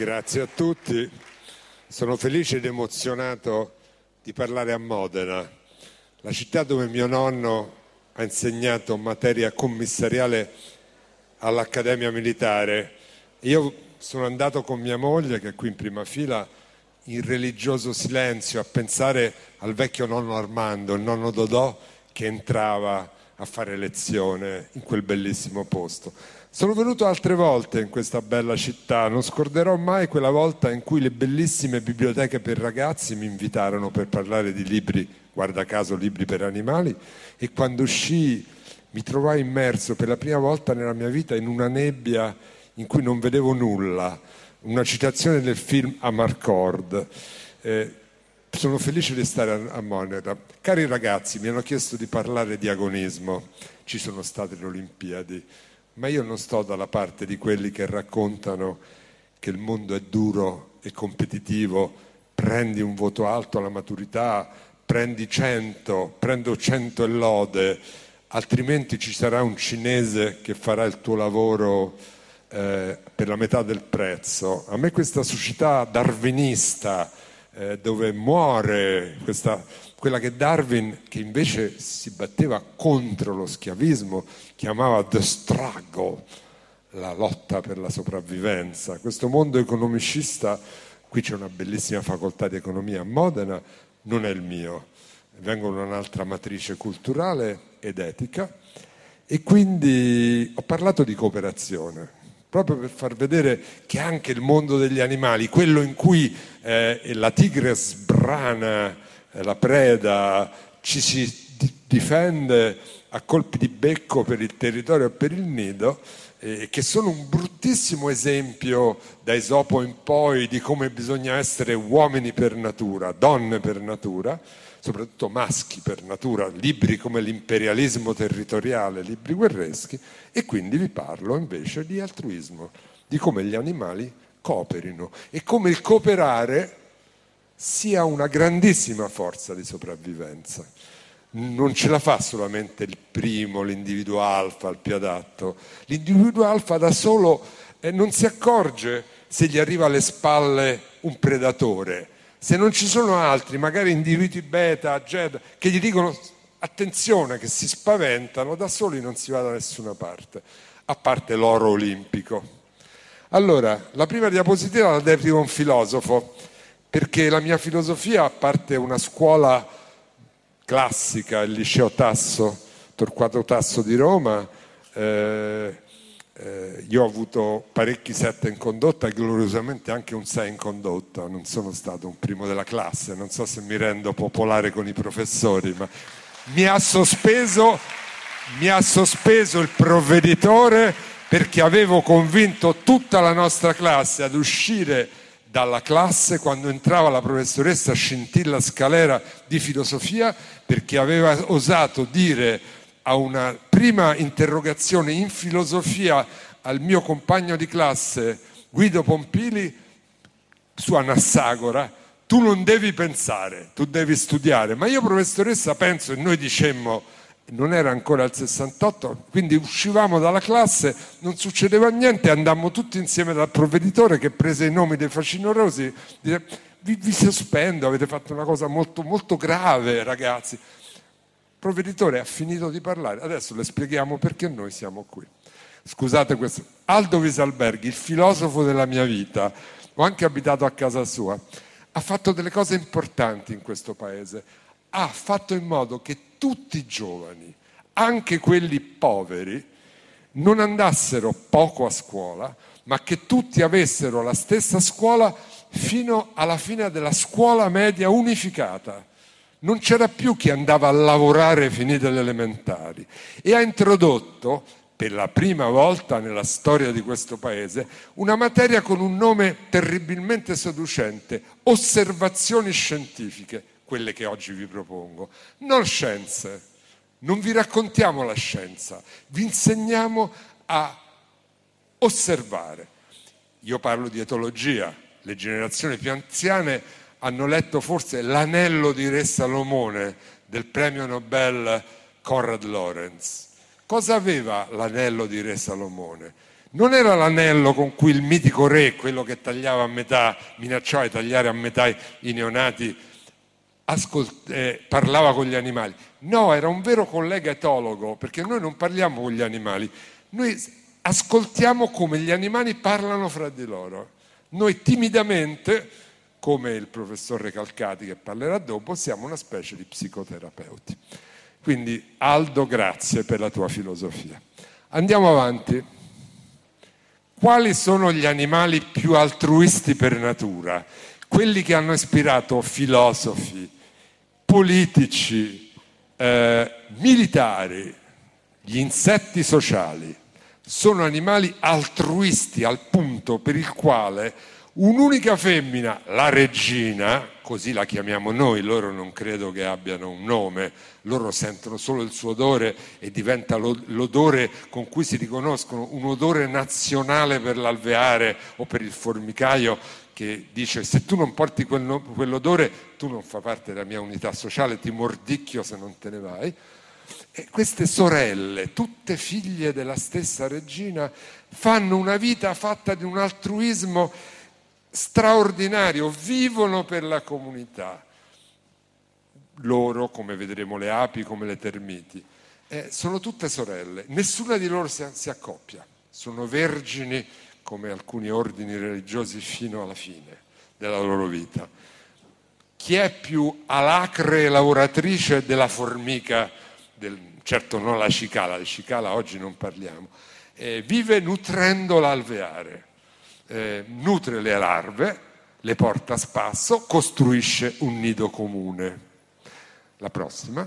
Grazie a tutti. Sono felice ed emozionato di parlare a Modena, la città dove mio nonno ha insegnato materia commissariale all'Accademia Militare. Io sono andato con mia moglie, che è qui in prima fila, in religioso silenzio a pensare al vecchio nonno Armando, il nonno Dodò, che entrava a fare lezione in quel bellissimo posto. Sono venuto altre volte in questa bella città, non scorderò mai quella volta in cui le bellissime biblioteche per ragazzi mi invitarono per parlare di libri, guarda caso libri per animali, e quando uscii mi trovai immerso per la prima volta nella mia vita in una nebbia in cui non vedevo nulla, una citazione del film Amarcord. Eh, sono felice di stare a, a Monera. Cari ragazzi, mi hanno chiesto di parlare di agonismo, ci sono state le Olimpiadi ma io non sto dalla parte di quelli che raccontano che il mondo è duro e competitivo, prendi un voto alto alla maturità, prendi 100, prendo 100 e lode, altrimenti ci sarà un cinese che farà il tuo lavoro eh, per la metà del prezzo. A me questa società darwinista, eh, dove muore questa quella che Darwin, che invece si batteva contro lo schiavismo, chiamava the struggle, la lotta per la sopravvivenza. Questo mondo economicista, qui c'è una bellissima facoltà di economia a Modena, non è il mio, vengo da un'altra matrice culturale ed etica e quindi ho parlato di cooperazione, proprio per far vedere che anche il mondo degli animali, quello in cui eh, la tigre sbrana la preda, ci si difende a colpi di becco per il territorio e per il nido, eh, che sono un bruttissimo esempio da Esopo in poi di come bisogna essere uomini per natura, donne per natura, soprattutto maschi per natura, libri come l'imperialismo territoriale, libri guerreschi, e quindi vi parlo invece di altruismo, di come gli animali cooperino e come il cooperare sia una grandissima forza di sopravvivenza. Non ce la fa solamente il primo, l'individuo alfa, il più adatto. L'individuo alfa da solo eh, non si accorge se gli arriva alle spalle un predatore. Se non ci sono altri, magari individui beta, jet, che gli dicono attenzione, che si spaventano, da soli non si va da nessuna parte, a parte l'oro olimpico. Allora, la prima diapositiva la dedico a un filosofo perché la mia filosofia, a parte una scuola classica, il liceo Tasso, Torquato Tasso di Roma, eh, eh, io ho avuto parecchi sette in condotta e gloriosamente anche un sei in condotta, non sono stato un primo della classe, non so se mi rendo popolare con i professori, ma mi ha sospeso, mi ha sospeso il provveditore perché avevo convinto tutta la nostra classe ad uscire dalla classe quando entrava la professoressa Scintilla Scalera di filosofia perché aveva osato dire a una prima interrogazione in filosofia al mio compagno di classe Guido Pompili su Anassagora tu non devi pensare, tu devi studiare ma io professoressa penso e noi dicemmo non era ancora il 68, quindi uscivamo dalla classe, non succedeva niente, andammo tutti insieme dal provveditore che prese i nomi dei facinorosi, dice, vi, vi sospendo, avete fatto una cosa molto, molto grave ragazzi. Il provveditore ha finito di parlare, adesso le spieghiamo perché noi siamo qui. Scusate questo. Aldo Visalberghi, il filosofo della mia vita, ho anche abitato a casa sua, ha fatto delle cose importanti in questo paese, ha fatto in modo che tutti i giovani, anche quelli poveri, non andassero poco a scuola, ma che tutti avessero la stessa scuola fino alla fine della scuola media unificata. Non c'era più chi andava a lavorare finite le elementari e ha introdotto per la prima volta nella storia di questo paese una materia con un nome terribilmente seducente, osservazioni scientifiche quelle che oggi vi propongo, non scienze. Non vi raccontiamo la scienza, vi insegniamo a osservare. Io parlo di etologia, le generazioni più anziane hanno letto forse l'anello di Re Salomone del premio Nobel Conrad Lorenz. Cosa aveva l'anello di Re Salomone? Non era l'anello con cui il mitico re, quello che tagliava a metà, minacciava di tagliare a metà i neonati, ascolt- eh, parlava con gli animali. No, era un vero collega etologo, perché noi non parliamo con gli animali, noi ascoltiamo come gli animali parlano fra di loro. Noi timidamente, come il professor Recalcati che parlerà dopo, siamo una specie di psicoterapeuti. Quindi Aldo, grazie per la tua filosofia. Andiamo avanti. Quali sono gli animali più altruisti per natura? Quelli che hanno ispirato filosofi, politici, eh, militari, gli insetti sociali. Sono animali altruisti al punto per il quale un'unica femmina, la regina, così la chiamiamo noi, loro non credo che abbiano un nome, loro sentono solo il suo odore e diventa l'odore con cui si riconoscono, un odore nazionale per l'alveare o per il formicaio che dice se tu non porti quell'odore tu non fai parte della mia unità sociale, ti mordicchio se non te ne vai. E queste sorelle, tutte figlie della stessa regina, fanno una vita fatta di un altruismo straordinario, vivono per la comunità. Loro, come vedremo le api, come le termiti, eh, sono tutte sorelle, nessuna di loro si, si accoppia, sono vergini come alcuni ordini religiosi fino alla fine della loro vita. Chi è più alacre lavoratrice della formica, del, certo non la cicala, la cicala oggi non parliamo, eh, vive nutrendo l'alveare eh, nutre le larve, le porta a spasso, costruisce un nido comune. La prossima,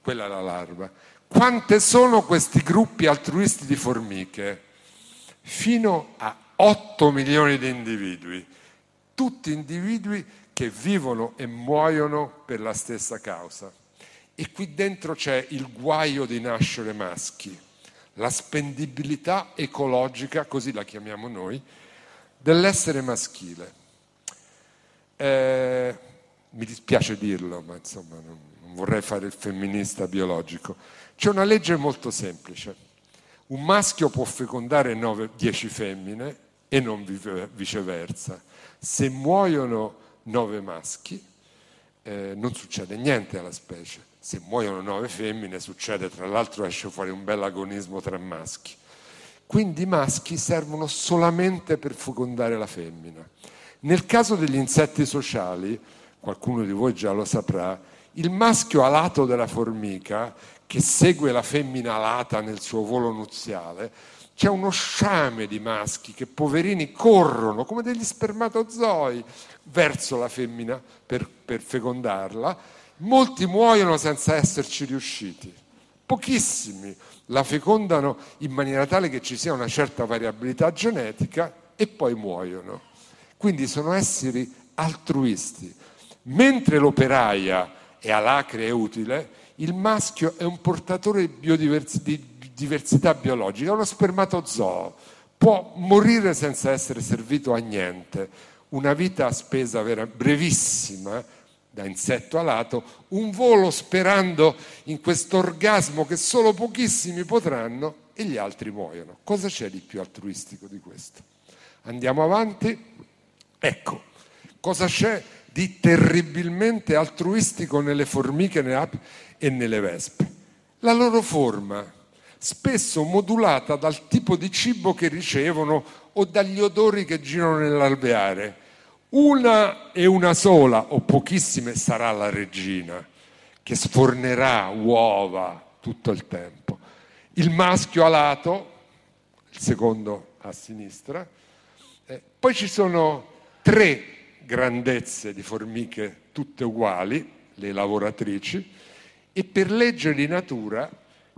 quella è la larva. Quante sono questi gruppi altruisti di formiche? Fino a 8 milioni di individui, tutti individui che vivono e muoiono per la stessa causa. E qui dentro c'è il guaio di nascere maschi, la spendibilità ecologica, così la chiamiamo noi, dell'essere maschile. Eh, mi dispiace dirlo, ma insomma non, non vorrei fare il femminista biologico. C'è una legge molto semplice. Un maschio può fecondare 10 femmine e non viceversa. Se muoiono 9 maschi, eh, non succede niente alla specie. Se muoiono 9 femmine, succede, tra l'altro esce fuori un bel agonismo tra maschi. Quindi i maschi servono solamente per fecondare la femmina. Nel caso degli insetti sociali, qualcuno di voi già lo saprà, il maschio alato della formica, che segue la femmina alata nel suo volo nuziale, c'è uno sciame di maschi che poverini corrono come degli spermatozoi verso la femmina per, per fecondarla. Molti muoiono senza esserci riusciti, pochissimi la fecondano in maniera tale che ci sia una certa variabilità genetica e poi muoiono. Quindi sono esseri altruisti. Mentre l'operaia è alacre e utile, il maschio è un portatore di diversità biologica, uno spermatozoo, può morire senza essere servito a niente, una vita spesa vera, brevissima, da insetto alato, un volo sperando in questo orgasmo che solo pochissimi potranno e gli altri muoiono. Cosa c'è di più altruistico di questo? Andiamo avanti. Ecco, cosa c'è di terribilmente altruistico nelle formiche, e nelle vespe? La loro forma, spesso modulata dal tipo di cibo che ricevono o dagli odori che girano nell'alveare una e una sola, o pochissime, sarà la regina che sfornerà uova tutto il tempo. Il maschio a lato, il secondo a sinistra. Eh, poi ci sono tre grandezze di formiche tutte uguali, le lavoratrici, e per legge di natura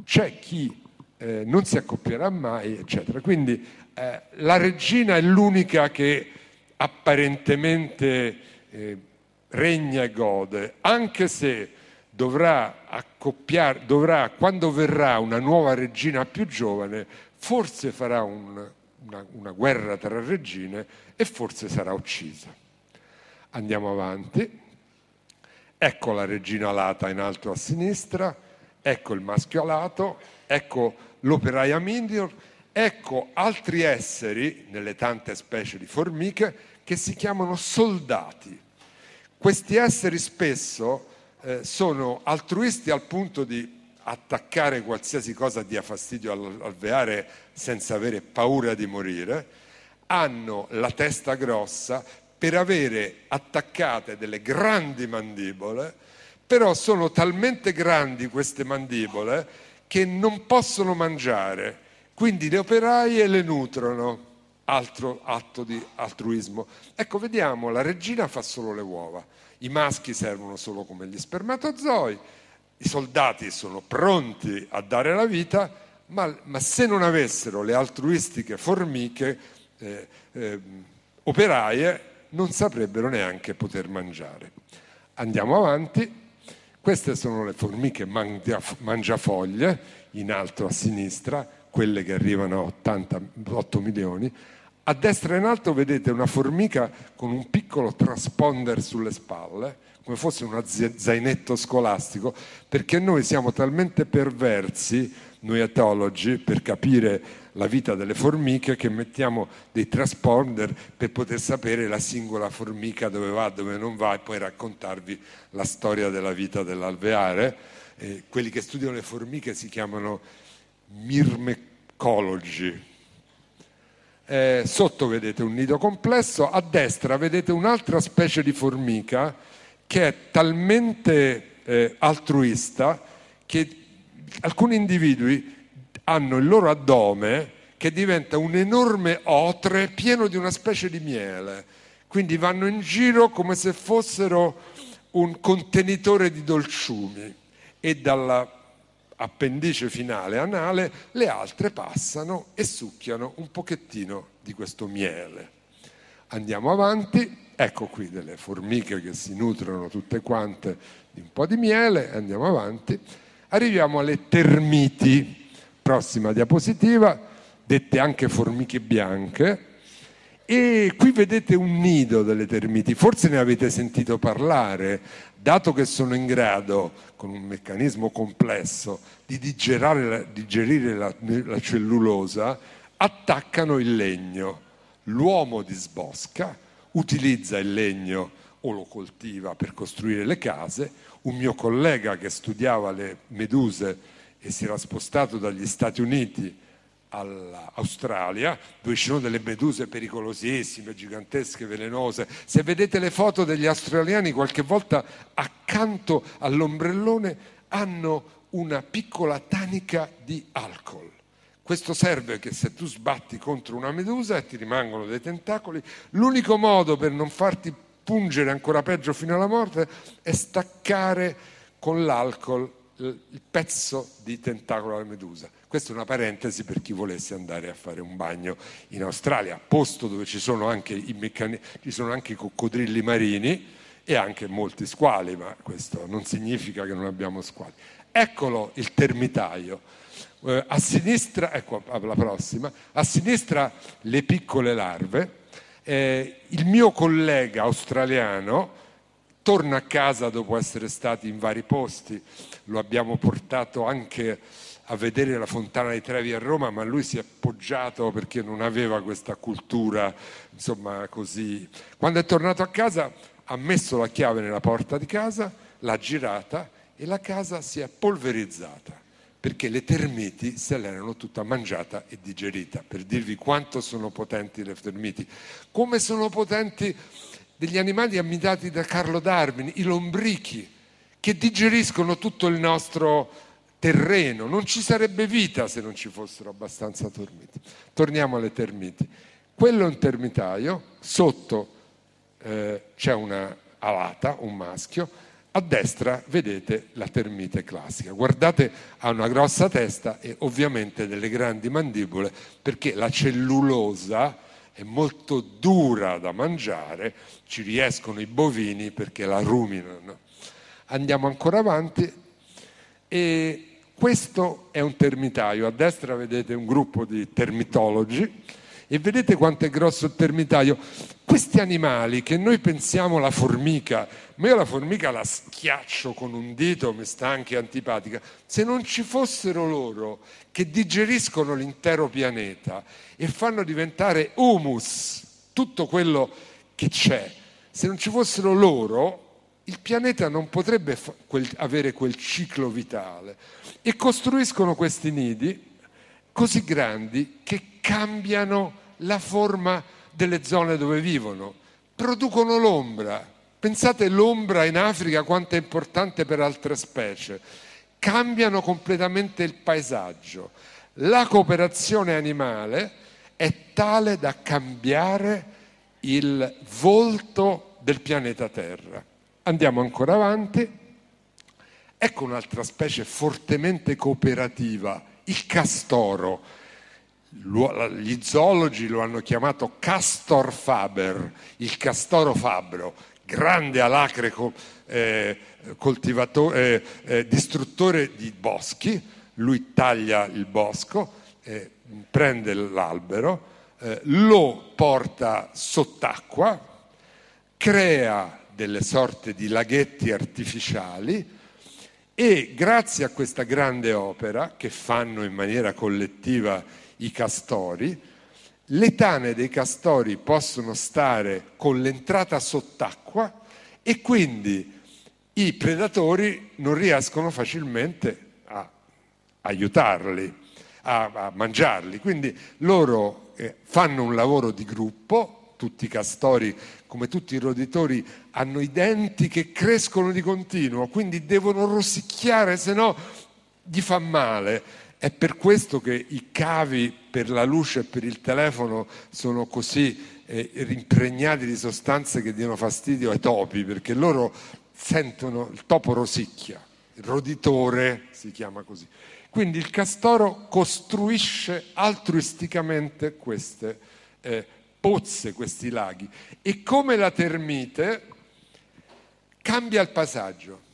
c'è chi eh, non si accoppierà mai, eccetera. Quindi eh, la regina è l'unica che apparentemente eh, regna e gode, anche se dovrà accoppiare, dovrà, quando verrà una nuova regina più giovane, forse farà un, una, una guerra tra regine e forse sarà uccisa. Andiamo avanti. Ecco la regina alata in alto a sinistra, ecco il maschio alato, ecco l'operaia Mindior, ecco altri esseri, nelle tante specie di formiche, che si chiamano soldati. Questi esseri spesso eh, sono altruisti al punto di attaccare qualsiasi cosa dia fastidio all'alveare senza avere paura di morire, hanno la testa grossa per avere attaccate delle grandi mandibole, però sono talmente grandi queste mandibole che non possono mangiare, quindi le operaie le nutrono, altro atto di altruismo. Ecco, vediamo, la regina fa solo le uova, i maschi servono solo come gli spermatozoi, i soldati sono pronti a dare la vita, ma, ma se non avessero le altruistiche formiche eh, eh, operaie, non saprebbero neanche poter mangiare. Andiamo avanti. Queste sono le formiche mangiafoglie, in alto a sinistra, quelle che arrivano a 88 milioni. A destra in alto vedete una formica con un piccolo transponder sulle spalle, come fosse uno zainetto scolastico, perché noi siamo talmente perversi, noi etologi, per capire la vita delle formiche, che mettiamo dei transponder per poter sapere la singola formica dove va, dove non va e poi raccontarvi la storia della vita dell'alveare. Eh, quelli che studiano le formiche si chiamano mirmecologi, eh, sotto vedete un nido complesso, a destra vedete un'altra specie di formica che è talmente eh, altruista che alcuni individui hanno il loro addome che diventa un enorme otre pieno di una specie di miele. Quindi vanno in giro come se fossero un contenitore di dolciumi e dalla appendice finale anale, le altre passano e succhiano un pochettino di questo miele. Andiamo avanti, ecco qui delle formiche che si nutrono tutte quante di un po' di miele, andiamo avanti, arriviamo alle termiti, prossima diapositiva, dette anche formiche bianche, e qui vedete un nido delle termiti, forse ne avete sentito parlare, dato che sono in grado, con un meccanismo complesso, di digerire, digerire la, la cellulosa, attaccano il legno. L'uomo disbosca, utilizza il legno o lo coltiva per costruire le case. Un mio collega che studiava le meduse e si era spostato dagli Stati Uniti all'Australia, dove ci sono delle meduse pericolosissime, gigantesche, velenose. Se vedete le foto degli australiani, qualche volta accanto all'ombrellone hanno una piccola tanica di alcol. Questo serve che se tu sbatti contro una medusa e ti rimangono dei tentacoli, l'unico modo per non farti pungere ancora peggio fino alla morte è staccare con l'alcol il pezzo di tentacolo alla medusa. Questa è una parentesi per chi volesse andare a fare un bagno in Australia, posto dove ci sono anche i, meccani- ci sono anche i coccodrilli marini e anche molti squali, ma questo non significa che non abbiamo squali. Eccolo il termitaio. Eh, a sinistra, ecco la prossima, a sinistra le piccole larve. Eh, il mio collega australiano torna a casa dopo essere stati in vari posti, lo abbiamo portato anche a vedere la Fontana dei Trevi a Roma, ma lui si è appoggiato perché non aveva questa cultura, insomma, così. Quando è tornato a casa ha messo la chiave nella porta di casa, l'ha girata e la casa si è polverizzata perché le termiti se l'erano tutta mangiata e digerita, per dirvi quanto sono potenti le termiti. Come sono potenti degli animali ammirati da Carlo Darwin, i lombrichi, che digeriscono tutto il nostro terreno. Non ci sarebbe vita se non ci fossero abbastanza termiti. Torniamo alle termiti. Quello è un termitaio, sotto eh, c'è una alata, un maschio, a destra vedete la termite classica. Guardate, ha una grossa testa e ovviamente delle grandi mandibole perché la cellulosa è molto dura da mangiare, ci riescono i bovini perché la ruminano. Andiamo ancora avanti e questo è un termitaio. A destra vedete un gruppo di termitologi E vedete quanto è grosso il termitaio? Questi animali che noi pensiamo la formica, ma io la formica la schiaccio con un dito, mi sta anche antipatica, se non ci fossero loro che digeriscono l'intero pianeta e fanno diventare humus tutto quello che c'è, se non ci fossero loro, il pianeta non potrebbe avere quel ciclo vitale. E costruiscono questi nidi così grandi che cambiano la forma delle zone dove vivono, producono l'ombra. Pensate l'ombra in Africa quanto è importante per altre specie. Cambiano completamente il paesaggio. La cooperazione animale è tale da cambiare il volto del pianeta Terra. Andiamo ancora avanti. Ecco un'altra specie fortemente cooperativa, il castoro gli zoologi lo hanno chiamato castor faber, il castoro fabbro, grande alacre eh, eh, eh, distruttore di boschi, lui taglia il bosco, eh, prende l'albero, eh, lo porta sott'acqua, crea delle sorte di laghetti artificiali e grazie a questa grande opera che fanno in maniera collettiva i castori, le tane dei castori possono stare con l'entrata sott'acqua e quindi i predatori non riescono facilmente a aiutarli, a, a mangiarli. Quindi loro eh, fanno un lavoro di gruppo, tutti i castori, come tutti i roditori, hanno i denti che crescono di continuo, quindi devono rosicchiare, se no gli fa male è per questo che i cavi per la luce e per il telefono sono così eh, impregnati di sostanze che diano fastidio ai topi, perché loro sentono il topo rosicchia, il roditore si chiama così. Quindi il castoro costruisce altruisticamente queste eh, pozze, questi laghi e come la termite cambia il paesaggio.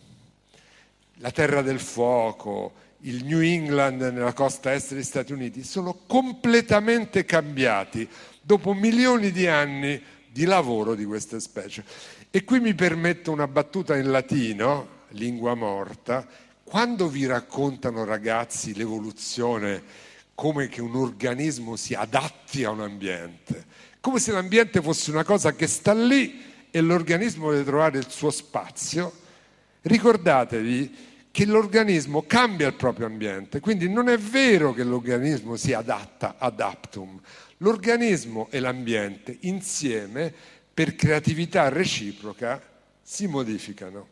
La terra del fuoco, il New England nella costa est degli Stati Uniti sono completamente cambiati dopo milioni di anni di lavoro di queste specie. E qui mi permetto una battuta in latino, lingua morta, quando vi raccontano ragazzi l'evoluzione come che un organismo si adatti a un ambiente, come se l'ambiente fosse una cosa che sta lì e l'organismo deve trovare il suo spazio, ricordatevi che l'organismo cambia il proprio ambiente, quindi non è vero che l'organismo si adatta ad aptum, l'organismo e l'ambiente insieme per creatività reciproca si modificano.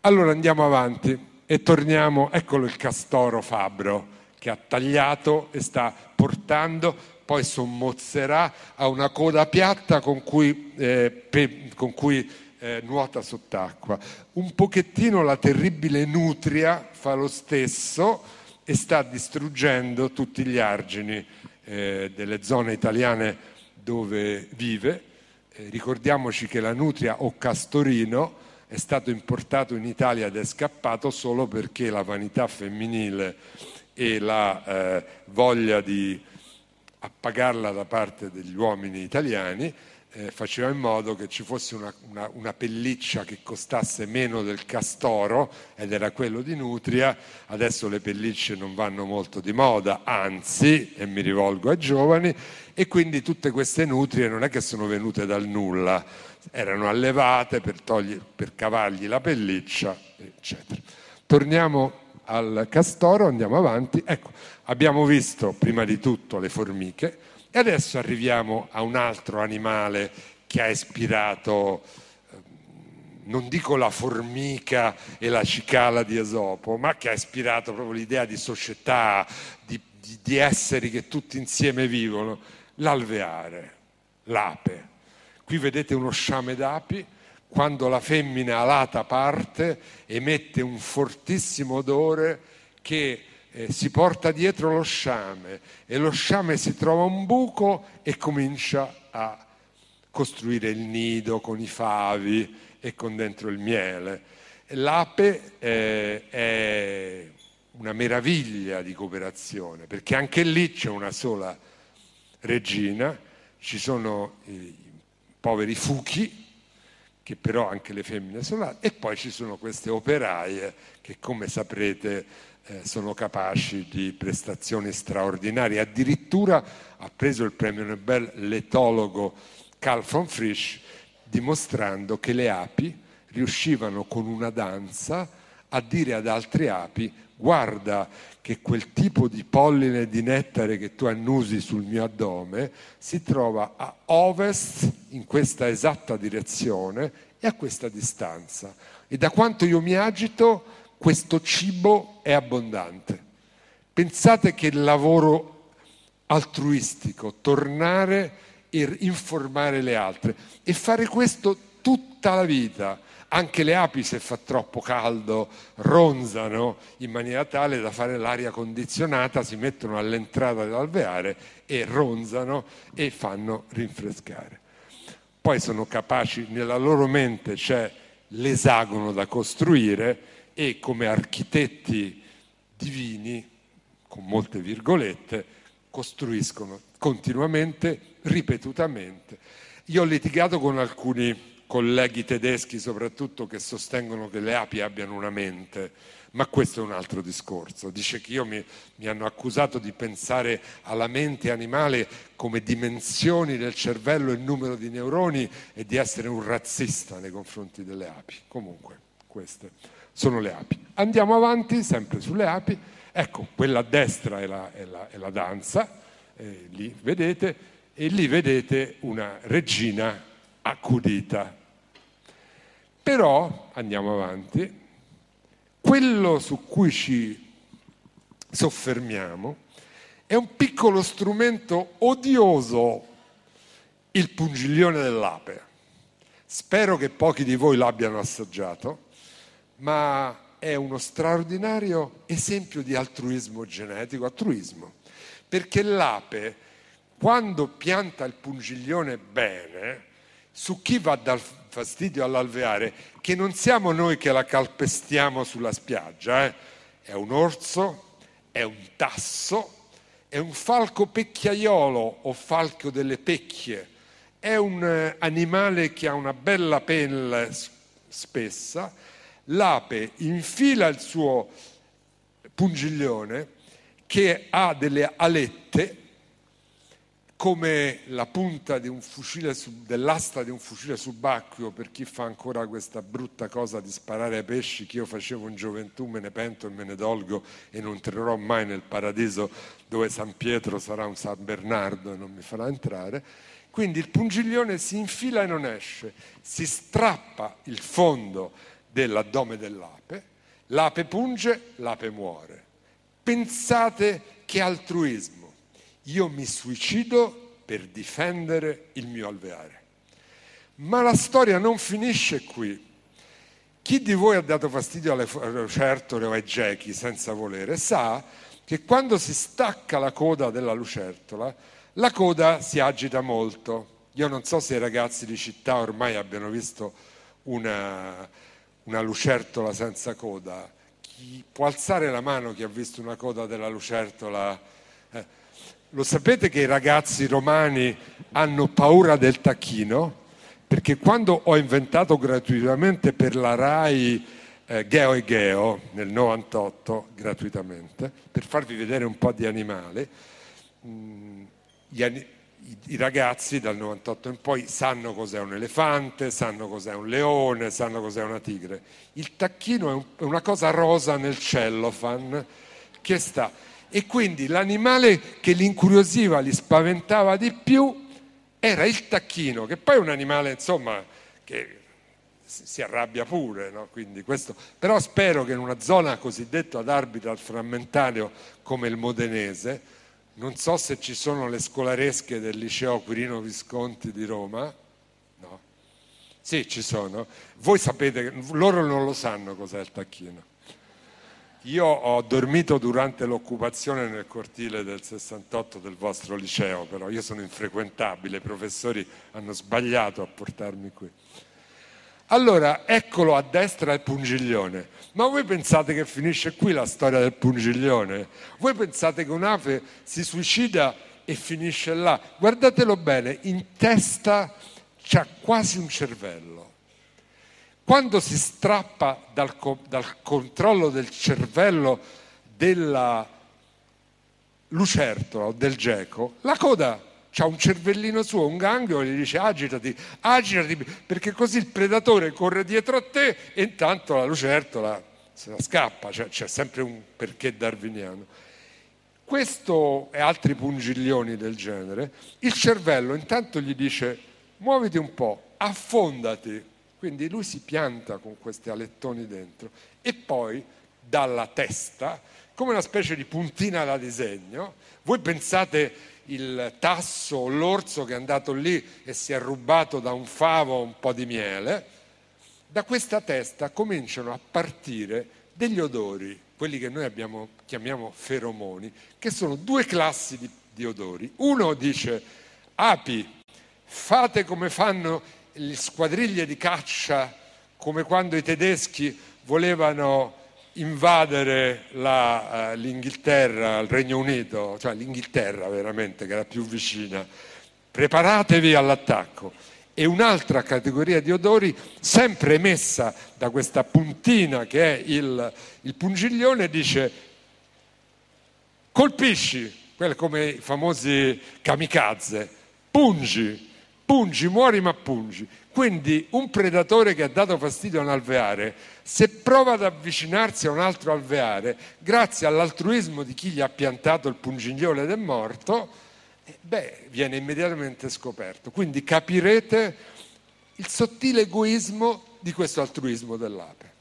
Allora andiamo avanti e torniamo, eccolo il castoro fabbro che ha tagliato e sta portando, poi sommozzerà, ha una coda piatta con cui, eh, pe, con cui eh, nuota sott'acqua. Un pochettino la terribile nutria fa lo stesso e sta distruggendo tutti gli argini eh, delle zone italiane dove vive. Eh, ricordiamoci che la nutria o castorino è stato importato in Italia ed è scappato solo perché la vanità femminile e la eh, voglia di appagarla da parte degli uomini italiani eh, faceva in modo che ci fosse una, una, una, pelliccia che costasse meno del castoro ed era quello di nutria, adesso le pellicce non vanno molto di moda, anzi, e mi rivolgo ai giovani, e quindi tutte queste nutrie non è che sono venute dal nulla, erano allevate per, togli, per cavargli la pelliccia, eccetera. Torniamo al castoro, andiamo avanti. Ecco, abbiamo visto prima di tutto le formiche, e adesso arriviamo a un altro animale che ha ispirato, ehm, non dico la formica e la cicala di Esopo, ma che ha ispirato proprio l'idea di società, di, di, di esseri che tutti insieme vivono, l'alveare, l'ape. Qui vedete uno sciame d'api, quando la femmina alata parte emette un fortissimo odore che eh, si porta dietro lo sciame e lo sciame si trova un buco e comincia a costruire il nido con i favi e con dentro il miele. L'ape eh, è una meraviglia di cooperazione perché anche lì c'è una sola regina, ci sono i poveri fuchi, che però anche le femmine sono là, e poi ci sono queste operaie che come saprete eh, sono capaci di prestazioni straordinarie. Addirittura ha preso il premio Nobel l'etologo Carl von Frisch dimostrando che le api riuscivano con una danza a dire ad altre api guarda che quel tipo di polline di nettare che tu annusi sul mio addome si trova a ovest in questa esatta direzione e a questa distanza. E da quanto io mi agito, questo cibo è abbondante. Pensate che lavoro altruistico, tornare e informare le altre e fare questo tutta la vita anche le api, se fa troppo caldo, ronzano in maniera tale da fare l'aria condizionata, si mettono all'entrata dell'alveare e ronzano e fanno rinfrescare. Poi sono capaci, nella loro mente c'è l'esagono da costruire e come architetti divini, con molte virgolette, costruiscono continuamente, ripetutamente. Io ho litigato con alcuni colleghi tedeschi soprattutto che sostengono che le api abbiano una mente, ma questo è un altro discorso. Dice che io mi, mi, hanno accusato di pensare alla mente animale come dimensioni del cervello e numero di neuroni e di essere un razzista nei confronti delle api. Comunque, queste sono le api. Andiamo avanti, sempre sulle api. Ecco, quella a destra è la, è la, è la danza, eh, lì vedete, e lì vedete una regina accudita. Però, andiamo avanti, quello su cui ci soffermiamo è un piccolo strumento odioso, il pungiglione dell'ape. Spero che pochi di voi l'abbiano assaggiato, ma è uno straordinario esempio di altruismo genetico, altruismo, perché l'ape, quando pianta il pungiglione bene, su chi va dal fastidio all'alveare, che non siamo noi che la calpestiamo sulla spiaggia, eh? è un orso, è un tasso, è un falco pecchiaiolo o falco delle pecchie, è un eh, animale che ha una bella pelle spessa, l'ape infila il suo pungiglione che ha delle alette come la punta di fucile, dell'asta di un fucile subacqueo per chi fa ancora questa brutta cosa di sparare ai pesci che io facevo in gioventù, me ne pento e me ne dolgo e non entrerò mai nel paradiso dove San Pietro sarà un San Bernardo e non mi farà entrare. Quindi il pungiglione si infila e non esce, si strappa il fondo dell'addome dell'ape, l'ape punge, l'ape muore. Pensate che altruismo io mi suicido per difendere il mio alveare. Ma la storia non finisce qui. Chi di voi ha dato fastidio alle lucertole o ai gechi senza volere sa che quando si stacca la coda della lucertola, la coda si agita molto. Io non so se i ragazzi di città ormai abbiano visto una, una lucertola senza coda. Chi può alzare la mano chi ha visto una coda della lucertola? Eh, lo sapete che i ragazzi romani hanno paura del tacchino? Perché quando ho inventato gratuitamente per la RAI eh, Geo e Geo nel 98, gratuitamente, per farvi vedere un po' di animale, mm, gli, i, i ragazzi dal 98 in poi sanno cos'è un elefante, sanno cos'è un leone, sanno cos'è una tigre. Il tacchino è, un, è una cosa rosa nel cellophane che sta e quindi l'animale che li incuriosiva, li spaventava di più era il tacchino, che poi è un animale insomma che si arrabbia pure, no? questo... però spero che in una zona cosiddetta ad arbitro al frammentario come il modenese, non so se ci sono le scolaresche del liceo Quirino Visconti di Roma, no? Sì, ci sono. Voi sapete, loro non lo sanno cos'è il tacchino. Io ho dormito durante l'occupazione nel cortile del 68 del vostro liceo, però io sono infrequentabile, i professori hanno sbagliato a portarmi qui. Allora, eccolo a destra il pungiglione. Ma voi pensate che finisce qui la storia del pungiglione? Voi pensate che un'ape si suicida e finisce là. Guardatelo bene, in testa c'ha quasi un cervello. Quando si strappa dal, dal controllo del cervello della lucertola o del geco, la coda ha un cervellino suo, un ganglio, e gli dice agitati, agitati, perché così il predatore corre dietro a te e intanto la lucertola se la scappa, cioè, c'è sempre un perché darwiniano. Questo e altri pungiglioni del genere, il cervello intanto gli dice muoviti un po', affondati, quindi lui si pianta con questi alettoni dentro e poi dalla testa, come una specie di puntina da disegno, voi pensate il tasso o l'orso che è andato lì e si è rubato da un favo un po' di miele, da questa testa cominciano a partire degli odori, quelli che noi abbiamo, chiamiamo feromoni, che sono due classi di, di odori. Uno dice api, fate come fanno le squadriglie di caccia, come quando i tedeschi volevano invadere la, uh, l'Inghilterra, il Regno Unito, cioè l'Inghilterra veramente che era più vicina. Preparatevi all'attacco. E un'altra categoria di odori, sempre emessa da questa puntina che è il, il pungiglione, dice colpisci, come i famosi kamikaze, pungi, pungi, muori ma pungi. Quindi un predatore che ha dato fastidio a un alveare, se prova ad avvicinarsi a un altro alveare, grazie all'altruismo di chi gli ha piantato il pungiglione ed è morto, eh, beh, viene immediatamente scoperto. Quindi capirete il sottile egoismo di questo altruismo dell'ape.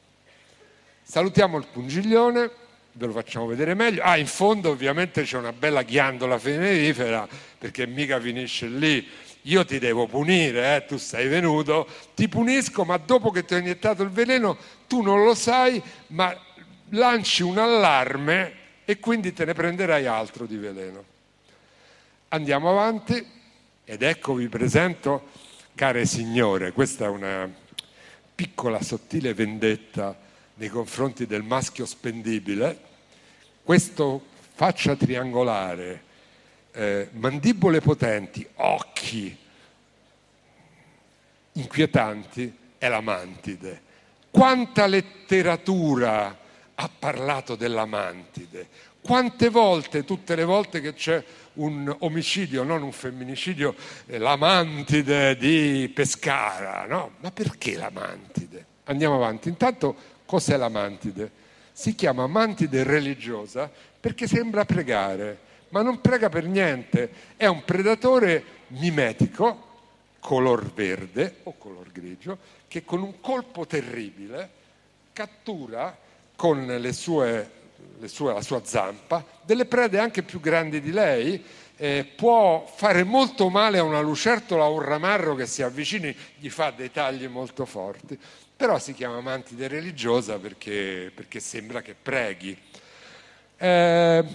Salutiamo il pungiglione, ve lo facciamo vedere meglio. Ah, in fondo ovviamente c'è una bella ghiandola fenerifera, perché mica finisce lì io ti devo punire, eh? tu sei venuto, ti punisco, ma dopo che ti ho iniettato il veleno tu non lo sai, ma lanci un allarme e quindi te ne prenderai altro di veleno. Andiamo avanti ed ecco vi presento, care signore, questa è una piccola sottile vendetta nei confronti del maschio spendibile, questo faccia triangolare eh, mandibole potenti, occhi inquietanti, è la mantide. Quanta letteratura ha parlato della mantide? Quante volte, tutte le volte che c'è un omicidio, non un femminicidio, eh, la mantide di Pescara, no? Ma perché la mantide? Andiamo avanti. Intanto, cos'è la mantide? Si chiama mantide religiosa perché sembra pregare ma non prega per niente, è un predatore mimetico, color verde o color grigio, che con un colpo terribile cattura con sue, sue, la sua zampa delle prede anche più grandi di lei, eh, può fare molto male a una lucertola o a un ramarro che si avvicini, gli fa dei tagli molto forti, però si chiama mantide religiosa perché, perché sembra che preghi. Eh,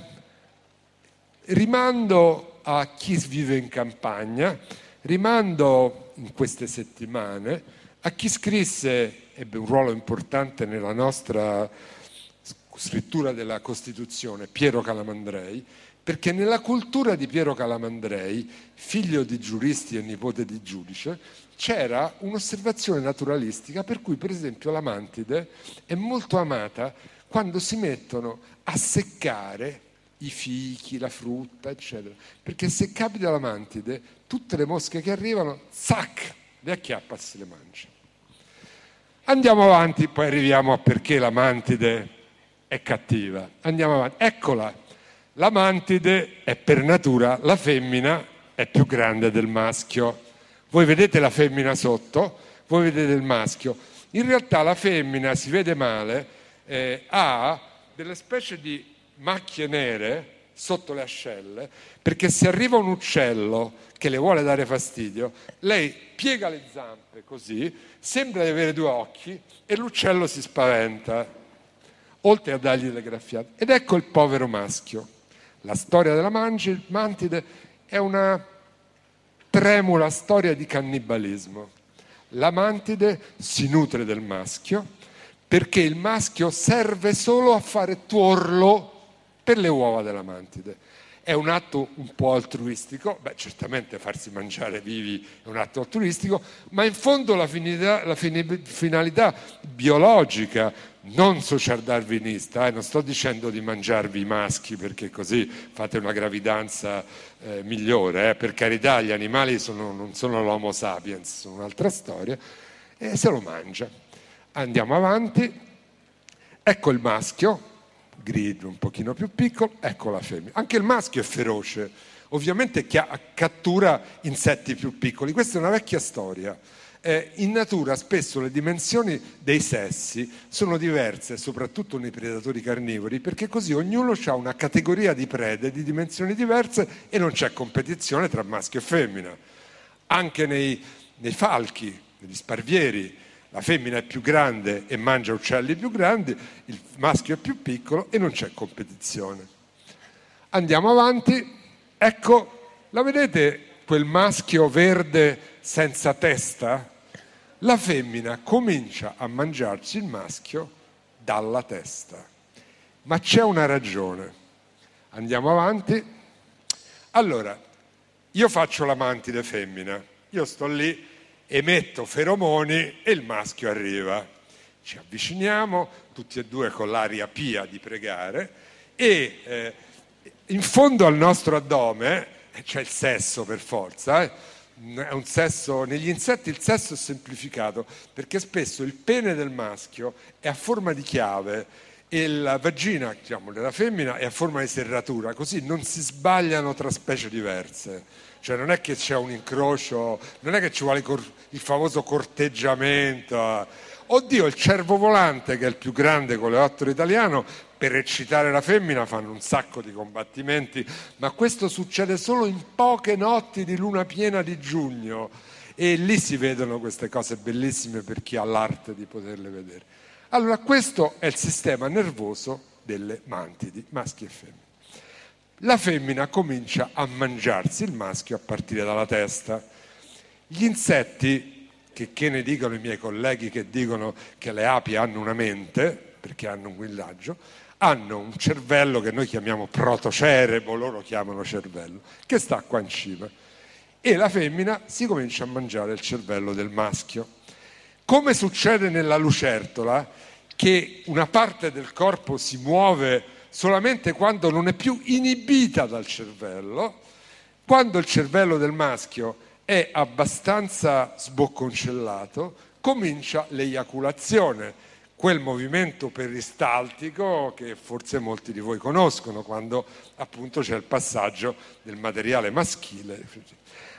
Rimando a chi vive in campagna, rimando in queste settimane a chi scrisse, ebbe un ruolo importante nella nostra scrittura della Costituzione, Piero Calamandrei, perché nella cultura di Piero Calamandrei, figlio di giuristi e nipote di giudice, c'era un'osservazione naturalistica per cui per esempio la mantide è molto amata quando si mettono a seccare i fichi, la frutta, eccetera. Perché se capita la mantide, tutte le mosche che arrivano, zac, le acchiappa e se le mangia. Andiamo avanti, poi arriviamo a perché la mantide è cattiva. Andiamo avanti. Eccola, la mantide è per natura, la femmina è più grande del maschio. Voi vedete la femmina sotto, voi vedete il maschio. In realtà la femmina, si vede male, eh, ha delle specie di macchie nere sotto le ascelle, perché se arriva un uccello che le vuole dare fastidio, lei piega le zampe così, sembra di avere due occhi e l'uccello si spaventa, oltre a dargli le graffiate. Ed ecco il povero maschio. La storia della mantide è una tremula storia di cannibalismo. La mantide si nutre del maschio perché il maschio serve solo a fare tuorlo per le uova della mantide. è un atto un po' altruistico, beh certamente farsi mangiare vivi è un atto altruistico, ma in fondo la finalità, la finalità biologica, non socialdarwinista, eh, non sto dicendo di mangiarvi i maschi perché così fate una gravidanza eh, migliore, eh, per carità gli animali sono, non sono l'homo sapiens, sono un'altra storia, e se lo mangia. Andiamo avanti, ecco il maschio, grigio, un pochino più piccolo, ecco la femmina. Anche il maschio è feroce, ovviamente cattura insetti più piccoli. Questa è una vecchia storia. Eh, in natura spesso le dimensioni dei sessi sono diverse, soprattutto nei predatori carnivori, perché così ognuno ha una categoria di prede di dimensioni diverse e non c'è competizione tra maschio e femmina. Anche nei, nei falchi, negli sparvieri, la femmina è più grande e mangia uccelli più grandi, il maschio è più piccolo e non c'è competizione. Andiamo avanti, ecco, la vedete quel maschio verde senza testa? La femmina comincia a mangiarsi il maschio dalla testa. Ma c'è una ragione. Andiamo avanti. Allora, io faccio la mantide femmina, io sto lì emetto feromoni e il maschio arriva. Ci avviciniamo, tutti e due con l'aria pia di pregare e eh, in fondo al nostro addome eh, c'è il sesso per forza. Eh. Sesso, negli insetti il sesso è semplificato perché spesso il pene del maschio è a forma di chiave e la vagina diciamo, della femmina è a forma di serratura, così non si sbagliano tra specie diverse. Cioè non è che c'è un incrocio, non è che ci vuole il famoso corteggiamento. Oddio, il cervo volante, che è il più grande coleottero italiano, per eccitare la femmina fanno un sacco di combattimenti, ma questo succede solo in poche notti di luna piena di giugno e lì si vedono queste cose bellissime per chi ha l'arte di poterle vedere. Allora, questo è il sistema nervoso delle mantidi, maschi e femmine la femmina comincia a mangiarsi il maschio a partire dalla testa. Gli insetti, che, che ne dicono i miei colleghi che dicono che le api hanno una mente, perché hanno un guillaggio, hanno un cervello che noi chiamiamo protocerebo, loro chiamano cervello, che sta qua in cima. E la femmina si comincia a mangiare il cervello del maschio. Come succede nella lucertola, che una parte del corpo si muove solamente quando non è più inibita dal cervello, quando il cervello del maschio è abbastanza sbocconcellato, comincia l'eiaculazione, quel movimento peristaltico che forse molti di voi conoscono, quando appunto c'è il passaggio del materiale maschile.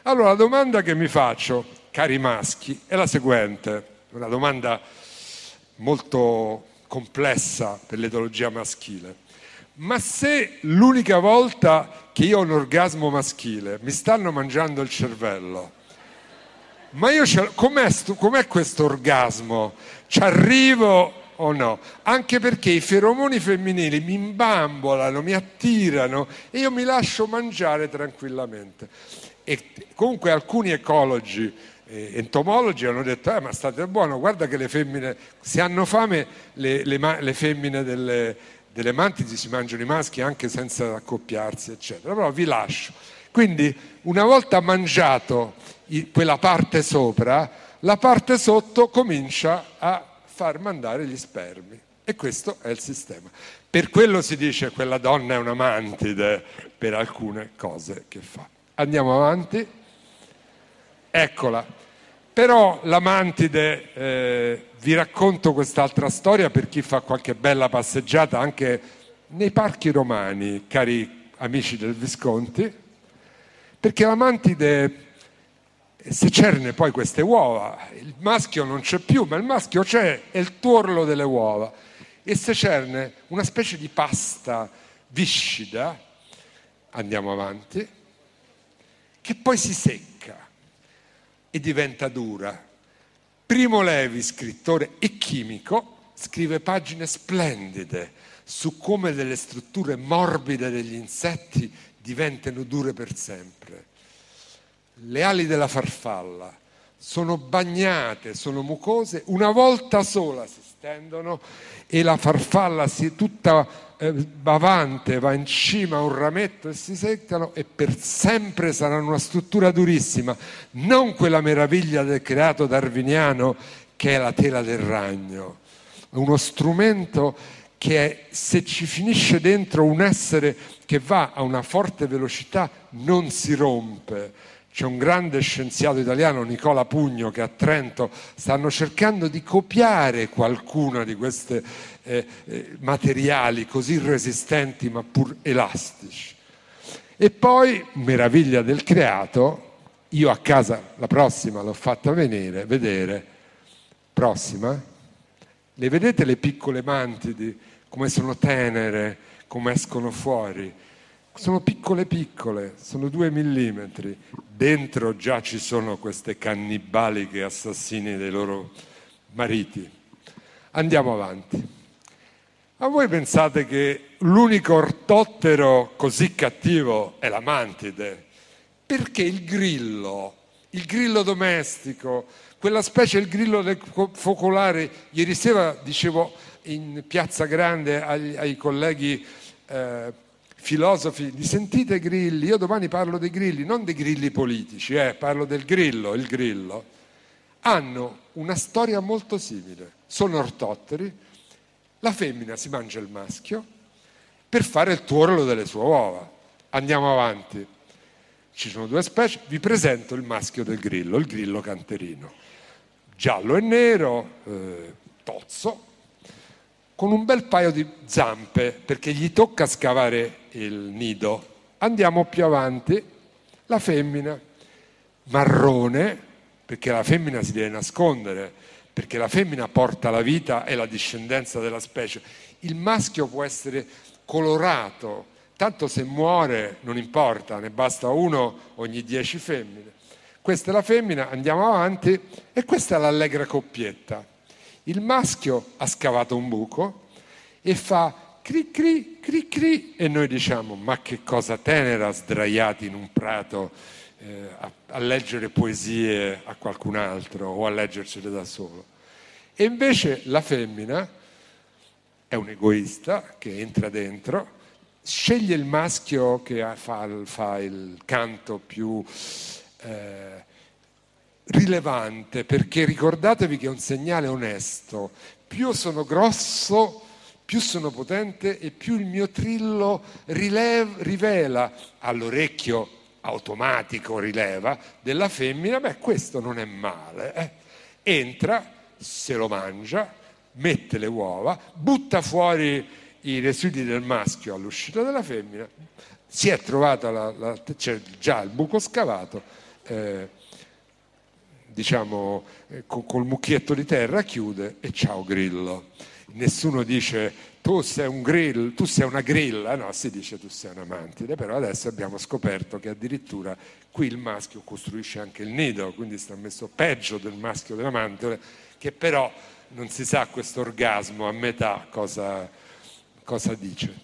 Allora la domanda che mi faccio, cari maschi, è la seguente, una domanda molto complessa per l'etologia maschile. Ma se l'unica volta che io ho un orgasmo maschile mi stanno mangiando il cervello, ma io com'è, com'è questo orgasmo? Ci arrivo o no? Anche perché i feromoni femminili mi imbambolano, mi attirano e io mi lascio mangiare tranquillamente. E comunque alcuni ecologi entomologi hanno detto eh, ma state buono, guarda che le femmine, se hanno fame le, le, le femmine delle, delle mantidi si mangiano i maschi anche senza accoppiarsi, eccetera. Però vi lascio. Quindi una volta mangiato quella parte sopra, la parte sotto comincia a far mandare gli spermi. E questo è il sistema. Per quello si dice che quella donna è una mantide per alcune cose che fa. Andiamo avanti. Eccola. Però la mantide, eh, vi racconto quest'altra storia per chi fa qualche bella passeggiata anche nei parchi romani, cari amici del Visconti, perché la mantide se cerne poi queste uova, il maschio non c'è più, ma il maschio c'è, è il tuorlo delle uova, e se cerne una specie di pasta viscida, andiamo avanti, che poi si secca e diventa dura. Primo Levi, scrittore e chimico, scrive pagine splendide su come delle strutture morbide degli insetti diventano dure per sempre. Le ali della farfalla sono bagnate, sono mucose, una volta sola si stendono e la farfalla si tutta eh, bavante va in cima a un rametto e si seccano e per sempre saranno una struttura durissima, non quella meraviglia del creato darwiniano che è la tela del ragno, uno strumento che è, se ci finisce dentro un essere che va a una forte velocità non si rompe c'è un grande scienziato italiano, Nicola Pugno, che a Trento stanno cercando di copiare qualcuna di questi eh, eh, materiali così resistenti ma pur elastici. E poi, meraviglia del creato, io a casa la prossima l'ho fatta venire, vedere, prossima, le vedete le piccole mantidi, come sono tenere, come escono fuori? Sono piccole piccole, sono due millimetri. Dentro già ci sono queste cannibaliche assassine dei loro mariti. Andiamo avanti. Ma voi pensate che l'unico ortottero così cattivo è la mantide? Perché il grillo, il grillo domestico, quella specie, il grillo del focolare, ieri sera dicevo in Piazza Grande ai, ai colleghi eh, filosofi, li sentite grilli? Io domani parlo dei grilli, non dei grilli politici, eh, parlo del grillo, il grillo. Hanno una storia molto simile, sono ortotteri, la femmina si mangia il maschio per fare il tuorlo delle sue uova. Andiamo avanti. Ci sono due specie, vi presento il maschio del grillo, il grillo canterino. Giallo e nero, eh, tozzo, con un bel paio di zampe perché gli tocca scavare il nido. Andiamo più avanti, la femmina, marrone, perché la femmina si deve nascondere, perché la femmina porta la vita e la discendenza della specie. Il maschio può essere colorato, tanto se muore non importa, ne basta uno ogni dieci femmine. Questa è la femmina, andiamo avanti e questa è l'allegra coppietta. Il maschio ha scavato un buco e fa cri cri cri cri e noi diciamo ma che cosa tenera sdraiati in un prato eh, a, a, leggere poesie a qualcun altro o a leggercele da solo. E invece la femmina è un egoista che entra dentro, sceglie il maschio che fa, fa il canto più eh, rilevante perché ricordatevi che è un segnale onesto. Più sono grosso, più sono potente e più il mio trillo rilev- rivela all'orecchio automatico rileva della femmina, beh questo non è male. Eh. Entra, se lo mangia, mette le uova, butta fuori i residui del maschio all'uscita della femmina, si è trovata la, la, c'è già il buco scavato, eh, diciamo eh, col mucchietto di terra chiude e ciao grillo nessuno dice tu sei un grill, tu sei una grilla, no, si dice tu sei una mantide, però adesso abbiamo scoperto che addirittura qui il maschio costruisce anche il nido, quindi sta messo peggio del maschio della mantide, che però non si sa questo orgasmo a metà cosa, cosa dice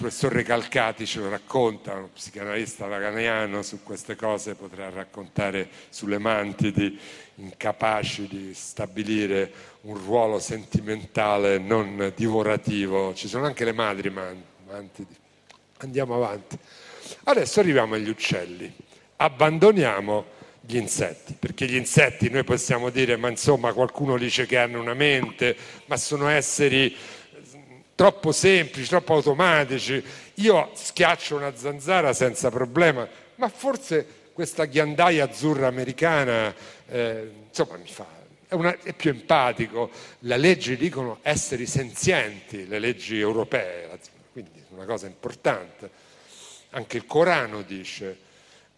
professor Recalcati ce lo racconta, uno psicanalista vaganiano su queste cose potrà raccontare sulle mantidi incapaci di stabilire un ruolo sentimentale non divorativo. Ci sono anche le madri mantidi. Andiamo avanti. Adesso arriviamo agli uccelli. Abbandoniamo gli insetti, perché gli insetti noi possiamo dire, ma insomma qualcuno dice che hanno una mente, ma sono esseri troppo semplici, troppo automatici. Io schiaccio una zanzara senza problema, ma forse questa ghiandaia azzurra americana, eh, insomma, mi fa, è, una, è, più empatico. Le leggi dicono esseri senzienti, le leggi europee, quindi è una cosa importante. Anche il Corano dice,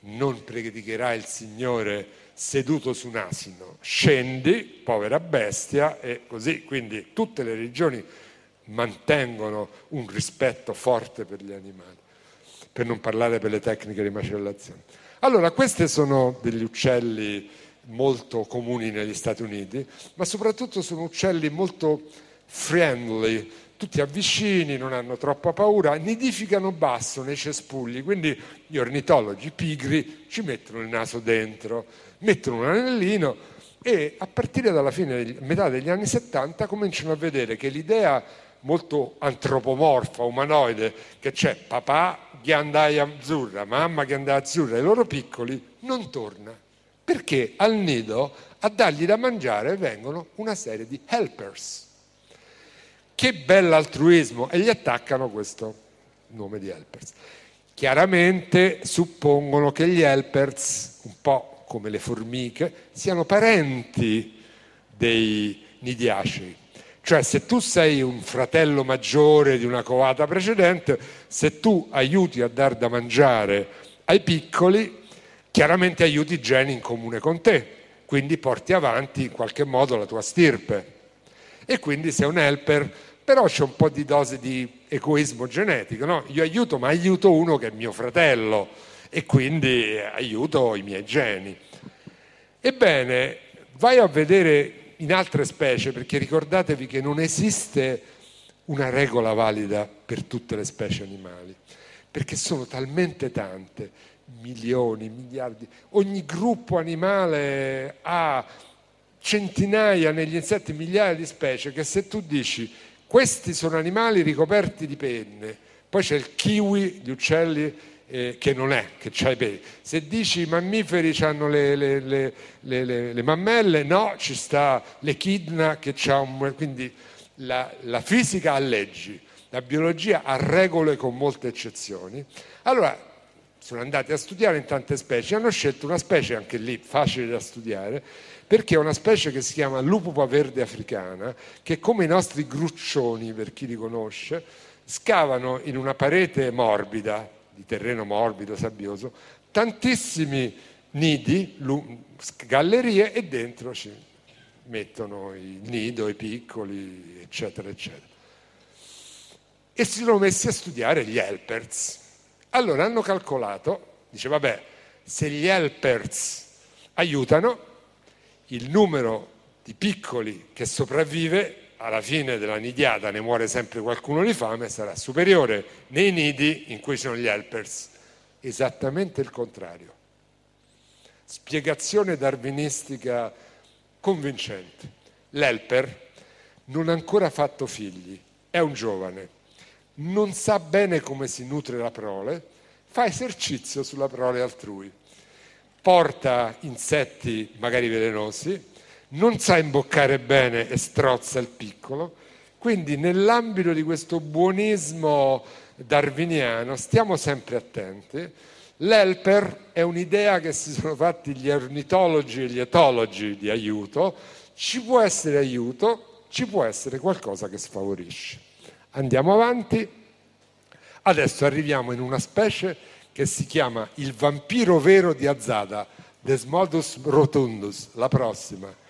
non predicherà il Signore seduto su un asino, scendi, povera bestia, e così. Quindi tutte le religioni mantengono un rispetto forte per gli animali, per non parlare per le tecniche di macellazione. Allora, questi sono degli uccelli molto comuni negli Stati Uniti, ma soprattutto sono uccelli molto friendly, tutti avvicini, non hanno troppa paura, nidificano basso nei cespugli, quindi gli ornitologi pigri ci mettono il naso dentro, mettono un anellino e a partire dalla fine, metà degli anni 70, cominciano a vedere che l'idea molto antropomorfa, umanoide, che c'è papà ghiandaia azzurra, mamma ghiandaia azzurra, i loro piccoli, non torna. Perché al nido a dargli da mangiare vengono una serie di helpers. Che bell'altruismo! E gli attaccano questo nome di helpers. Chiaramente suppongono che gli helpers, un po' come le formiche, siano parenti dei nidiacei. Cioè se tu sei un fratello maggiore di una covata precedente, se tu aiuti a dar da mangiare ai piccoli, chiaramente aiuti i geni in comune con te, quindi porti avanti in qualche modo la tua stirpe. E quindi sei un helper, però c'è un po' di dose di egoismo genetico, no? Io aiuto, ma aiuto uno che è mio fratello e quindi aiuto i miei geni. Ebbene, vai a vedere in altre specie, perché ricordatevi che non esiste una regola valida per tutte le specie animali, perché sono talmente tante, milioni, miliardi, ogni gruppo animale ha centinaia negli insetti, migliaia di specie, che se tu dici questi sono animali ricoperti di penne, poi c'è il kiwi, gli uccelli eh, che non è, che c'ha i peli. Se dici i mammiferi hanno le, le, le, le, mammelle, no, ci sta l'echidna che ha un... quindi la, la fisica ha leggi, la biologia ha regole con molte eccezioni. Allora, sono andati a studiare in tante specie, hanno scelto una specie anche lì facile da studiare, perché è una specie che si chiama lupupa verde africana, che come i nostri gruccioni, per chi li conosce, scavano in una parete morbida, di terreno morbido, sabbioso, tantissimi nidi, gallerie e dentro ci mettono il nido, i piccoli, eccetera, eccetera. E si sono messi a studiare gli helpers. Allora hanno calcolato, dice vabbè, se gli helpers aiutano, il numero di piccoli che sopravvive alla fine della nidiata ne muore sempre qualcuno di fame, sarà superiore nei nidi in cui sono gli helpers. Esattamente il contrario. Spiegazione darwinistica convincente. L'helper non ha ancora fatto figli, è un giovane, non sa bene come si nutre la prole, fa esercizio sulla prole altrui, porta insetti magari velenosi, non sa imboccare bene e strozza il piccolo. Quindi nell'ambito di questo buonismo darwiniano stiamo sempre attenti. L'helper è un'idea che si sono fatti gli ornitologi e gli etologi di aiuto. Ci può essere aiuto, ci può essere qualcosa che sfavorisce. Andiamo avanti. Adesso arriviamo in una specie che si chiama il vampiro vero di Azada, Desmodus rotundus, la prossima.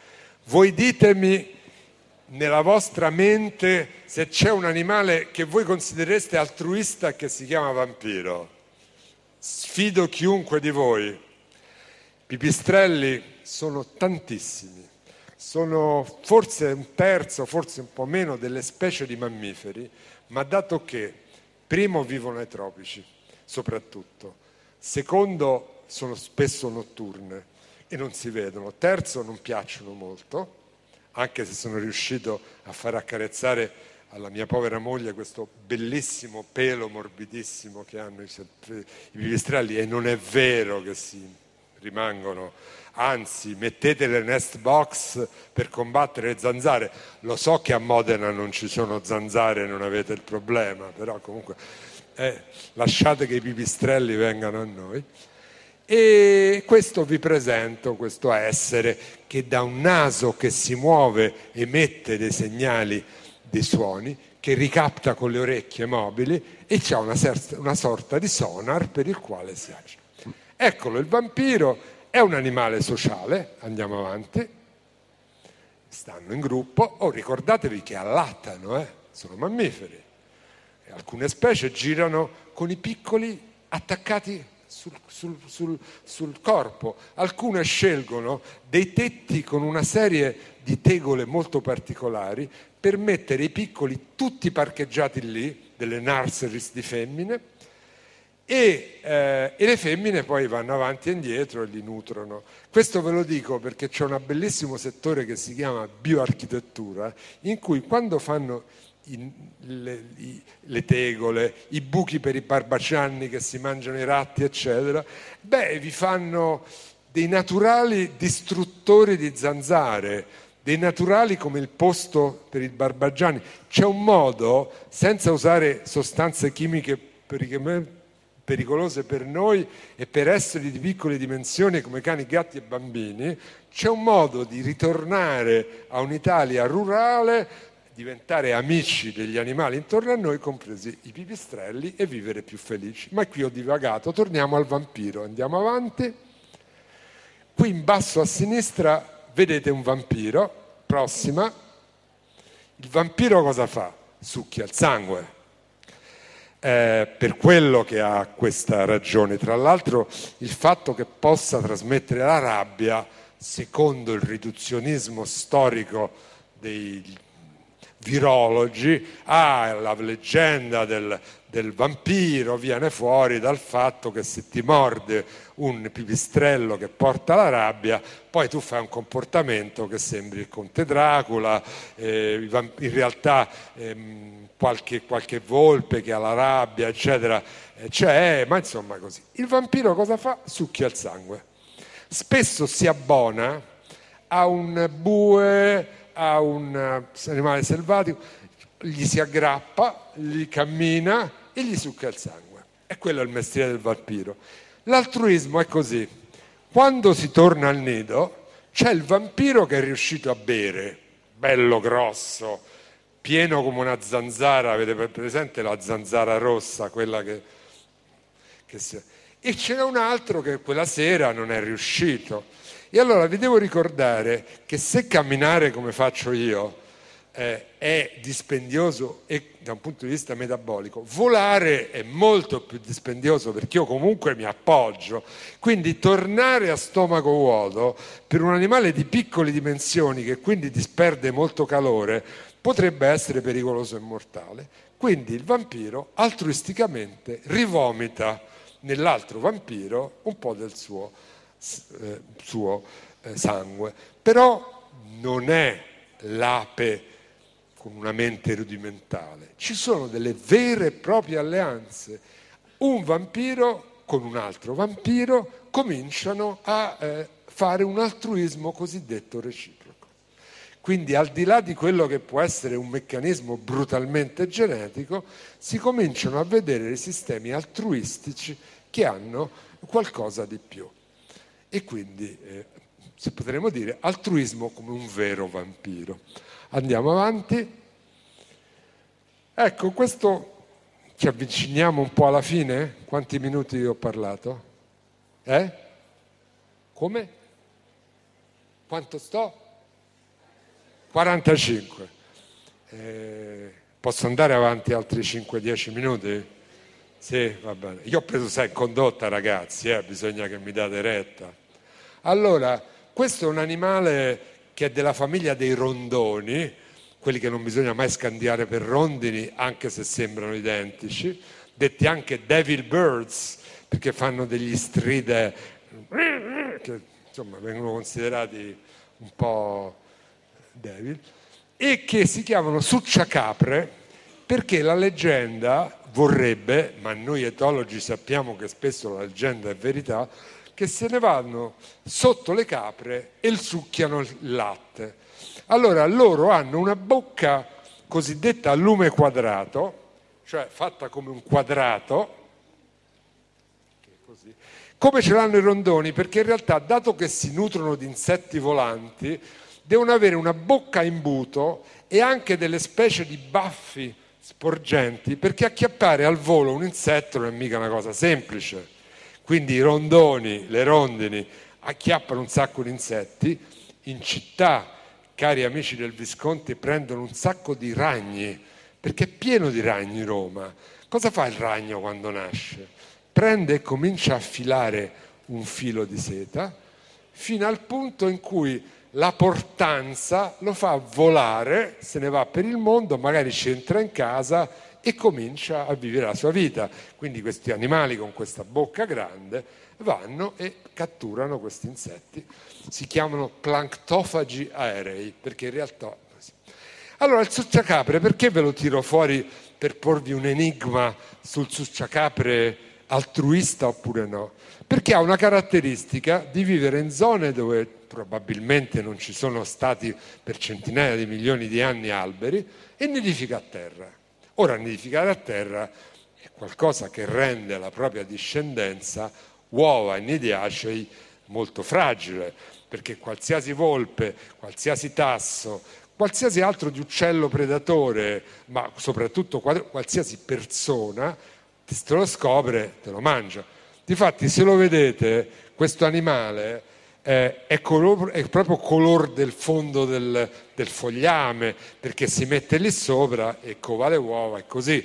Voi ditemi nella vostra mente se c'è un animale che voi considereste altruista che si chiama vampiro. Sfido chiunque di voi. Pipistrelli sono tantissimi, sono forse un terzo, forse un po' meno delle specie di mammiferi, ma dato che primo vivono ai tropici, soprattutto, secondo sono spesso notturne, e non si vedono. Terzo, non piacciono molto, anche se sono riuscito a far accarezzare alla mia povera moglie questo bellissimo pelo morbidissimo che hanno i, pipistrelli e non è vero che si rimangono, anzi mettete le nest box per combattere le zanzare. Lo so che a Modena non ci sono zanzare non avete il problema, però comunque eh, lasciate che i pipistrelli vengano a noi. E questo vi presento, questo essere che da un naso che si muove emette dei segnali, dei suoni, che ricapta con le orecchie mobili e ha una, una sorta di sonar per il quale si agita. Eccolo, il vampiro è un animale sociale, andiamo avanti, stanno in gruppo, oh, ricordatevi che allattano, eh? sono mammiferi, e alcune specie girano con i piccoli attaccati sul, sul, sul, sul corpo. Alcune scelgono dei tetti con una serie di tegole molto particolari per mettere i piccoli tutti parcheggiati lì, delle nurseries di femmine, e, eh, e, le femmine poi vanno avanti e indietro e li nutrono. Questo ve lo dico perché c'è un bellissimo settore che si chiama bioarchitettura, in cui quando fanno i, le, i, le, tegole, i buchi per i barbacianni che si mangiano i ratti, eccetera, beh, vi fanno dei naturali distruttori di zanzare, dei naturali come il posto per i barbagianni. C'è un modo, senza usare sostanze chimiche pericolose per noi e per esseri di piccole dimensioni come cani, gatti e bambini, c'è un modo di ritornare a un'Italia rurale diventare amici degli animali intorno a noi, compresi i pipistrelli, e vivere più felici. Ma qui ho divagato, torniamo al vampiro, andiamo avanti. Qui in basso a sinistra vedete un vampiro, prossima. Il vampiro cosa fa? Succhia il sangue. Eh, per quello che ha questa ragione. Tra l'altro il fatto che possa trasmettere la rabbia, secondo il riduzionismo storico dei virologi, ah, la leggenda del, del vampiro viene fuori dal fatto che se ti morde un pipistrello che porta la rabbia, poi tu fai un comportamento che sembri il conte Dracula, eh, in realtà ehm, qualche, qualche, volpe che ha la rabbia, eccetera, eh, c'è, ma insomma così. Il vampiro cosa fa? Succhia il sangue. Spesso si abbona a un bue, a un animale selvatico, gli si aggrappa, gli cammina e gli succa il sangue. E quello è il mestiere del vampiro. L'altruismo è così. Quando si torna al nido, c'è il vampiro che è riuscito a bere, bello grosso, pieno come una zanzara, avete presente la zanzara rossa, quella che, che si... E ce n'è un altro che quella sera non è riuscito. E allora vi devo ricordare che se camminare come faccio io eh, è dispendioso e da un punto di vista metabolico, volare è molto più dispendioso perché io comunque mi appoggio. Quindi tornare a stomaco vuoto per un animale di piccole dimensioni che quindi disperde molto calore potrebbe essere pericoloso e mortale. Quindi il vampiro altruisticamente rivomita nell'altro vampiro un po' del suo, suo eh, sangue. Però non è l'ape con una mente rudimentale. Ci sono delle vere e proprie alleanze. Un vampiro con un altro vampiro cominciano a eh, fare un altruismo cosiddetto reciproco. Quindi al di là di quello che può essere un meccanismo brutalmente genetico, si cominciano a vedere i sistemi altruistici che hanno qualcosa di più. E quindi eh, potremmo dire altruismo come un vero vampiro. Andiamo avanti. Ecco, questo ci avviciniamo un po' alla fine. Quanti minuti ho parlato? Eh? Come? Quanto sto? 45. Eh, posso andare avanti altri 5-10 minuti? Sì, va bene. Io ho preso sei condotta, ragazzi, eh, bisogna che mi date retta. Allora, questo è un animale che è della famiglia dei rondoni, quelli che non bisogna mai scandiare per rondini, anche se sembrano identici, detti anche devil birds, perché fanno degli stride che insomma vengono considerati un po' devil, e che si chiamano succiacapre perché la leggenda vorrebbe, ma noi etologi sappiamo che spesso la leggenda è verità, che se ne vanno sotto le capre e succhiano il latte. Allora loro hanno una bocca cosiddetta a lume quadrato, cioè fatta come un quadrato, come ce l'hanno i rondoni, perché in realtà, dato che si nutrono di insetti volanti, devono avere una bocca a imbuto e anche delle specie di baffi sporgenti, perché acchiappare al volo un insetto non è mica una cosa semplice. Quindi i rondoni, le rondini acchiappano un sacco di insetti, in città, cari amici del Visconti, prendono un sacco di ragni, perché è pieno di ragni Roma. Cosa fa il ragno quando nasce? Prende e comincia a filare un filo di seta fino al punto in cui la portanza lo fa volare, se ne va per il mondo, magari ci entra in casa e comincia a vivere la sua vita. Quindi questi animali con questa bocca grande vanno e catturano questi insetti. Si chiamano planctofagi aerei, perché in realtà... Allora il succiacapre, perché ve lo tiro fuori per porvi un enigma sul succiacapre altruista oppure no? Perché ha una caratteristica di vivere in zone dove probabilmente non ci sono stati per centinaia di milioni di anni alberi e nidifica a terra. Ora nidificare a terra è qualcosa che rende la propria discendenza uova e nidiacei molto fragile, perché qualsiasi volpe, qualsiasi tasso, qualsiasi altro di uccello predatore, ma soprattutto qualsiasi persona, te lo scopre, te lo mangia. Difatti, se lo vedete, questo animale eh, è, color, è, proprio color del fondo del, del, fogliame, perché si mette lì sopra e cova le uova e così.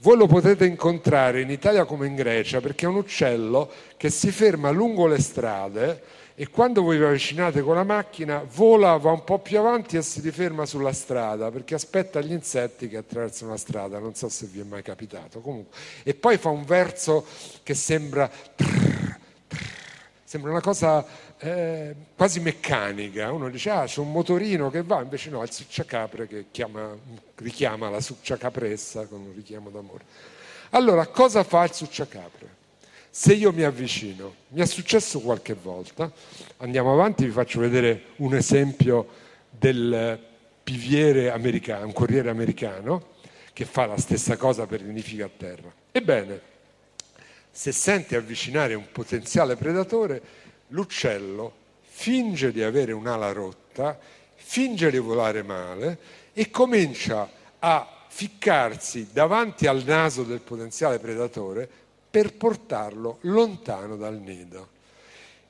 Voi lo potete incontrare in Italia come in Grecia perché è un uccello che si ferma lungo le strade e quando voi vi avvicinate con la macchina vola, va un po' più avanti e si riferma sulla strada perché aspetta gli insetti che attraversano la strada, non so se vi è mai capitato. Comunque. E poi fa un verso che sembra, trrr, trrr, sembra una cosa eh, quasi meccanica. Uno dice ah c'è un motorino che va, invece no, è il succiacapre che chiama, richiama la succiacapressa con un richiamo d'amore. Allora, cosa fa il succiacapre? se io mi avvicino, mi è successo qualche volta, andiamo avanti, vi faccio vedere un esempio del piviere americano, un corriere americano, che fa la stessa cosa per nidifica a terra. Ebbene, se sente avvicinare un potenziale predatore, l'uccello finge di avere un'ala rotta, finge di volare male e comincia a ficcarsi davanti al naso del potenziale predatore per portarlo lontano dal nido.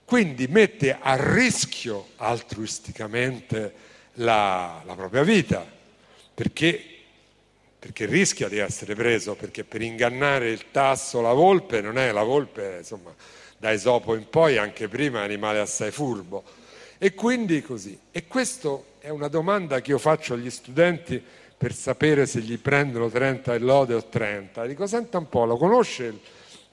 Quindi mette a rischio altruisticamente la, la propria vita, perché, perché, rischia di essere preso, perché per ingannare il tasso la volpe non è la volpe, insomma, da Esopo in poi, anche prima, animale assai furbo. E quindi così. E questa è una domanda che io faccio agli studenti per sapere se gli prendono 30 e lode o 30. Dico, senta un po', lo conosce il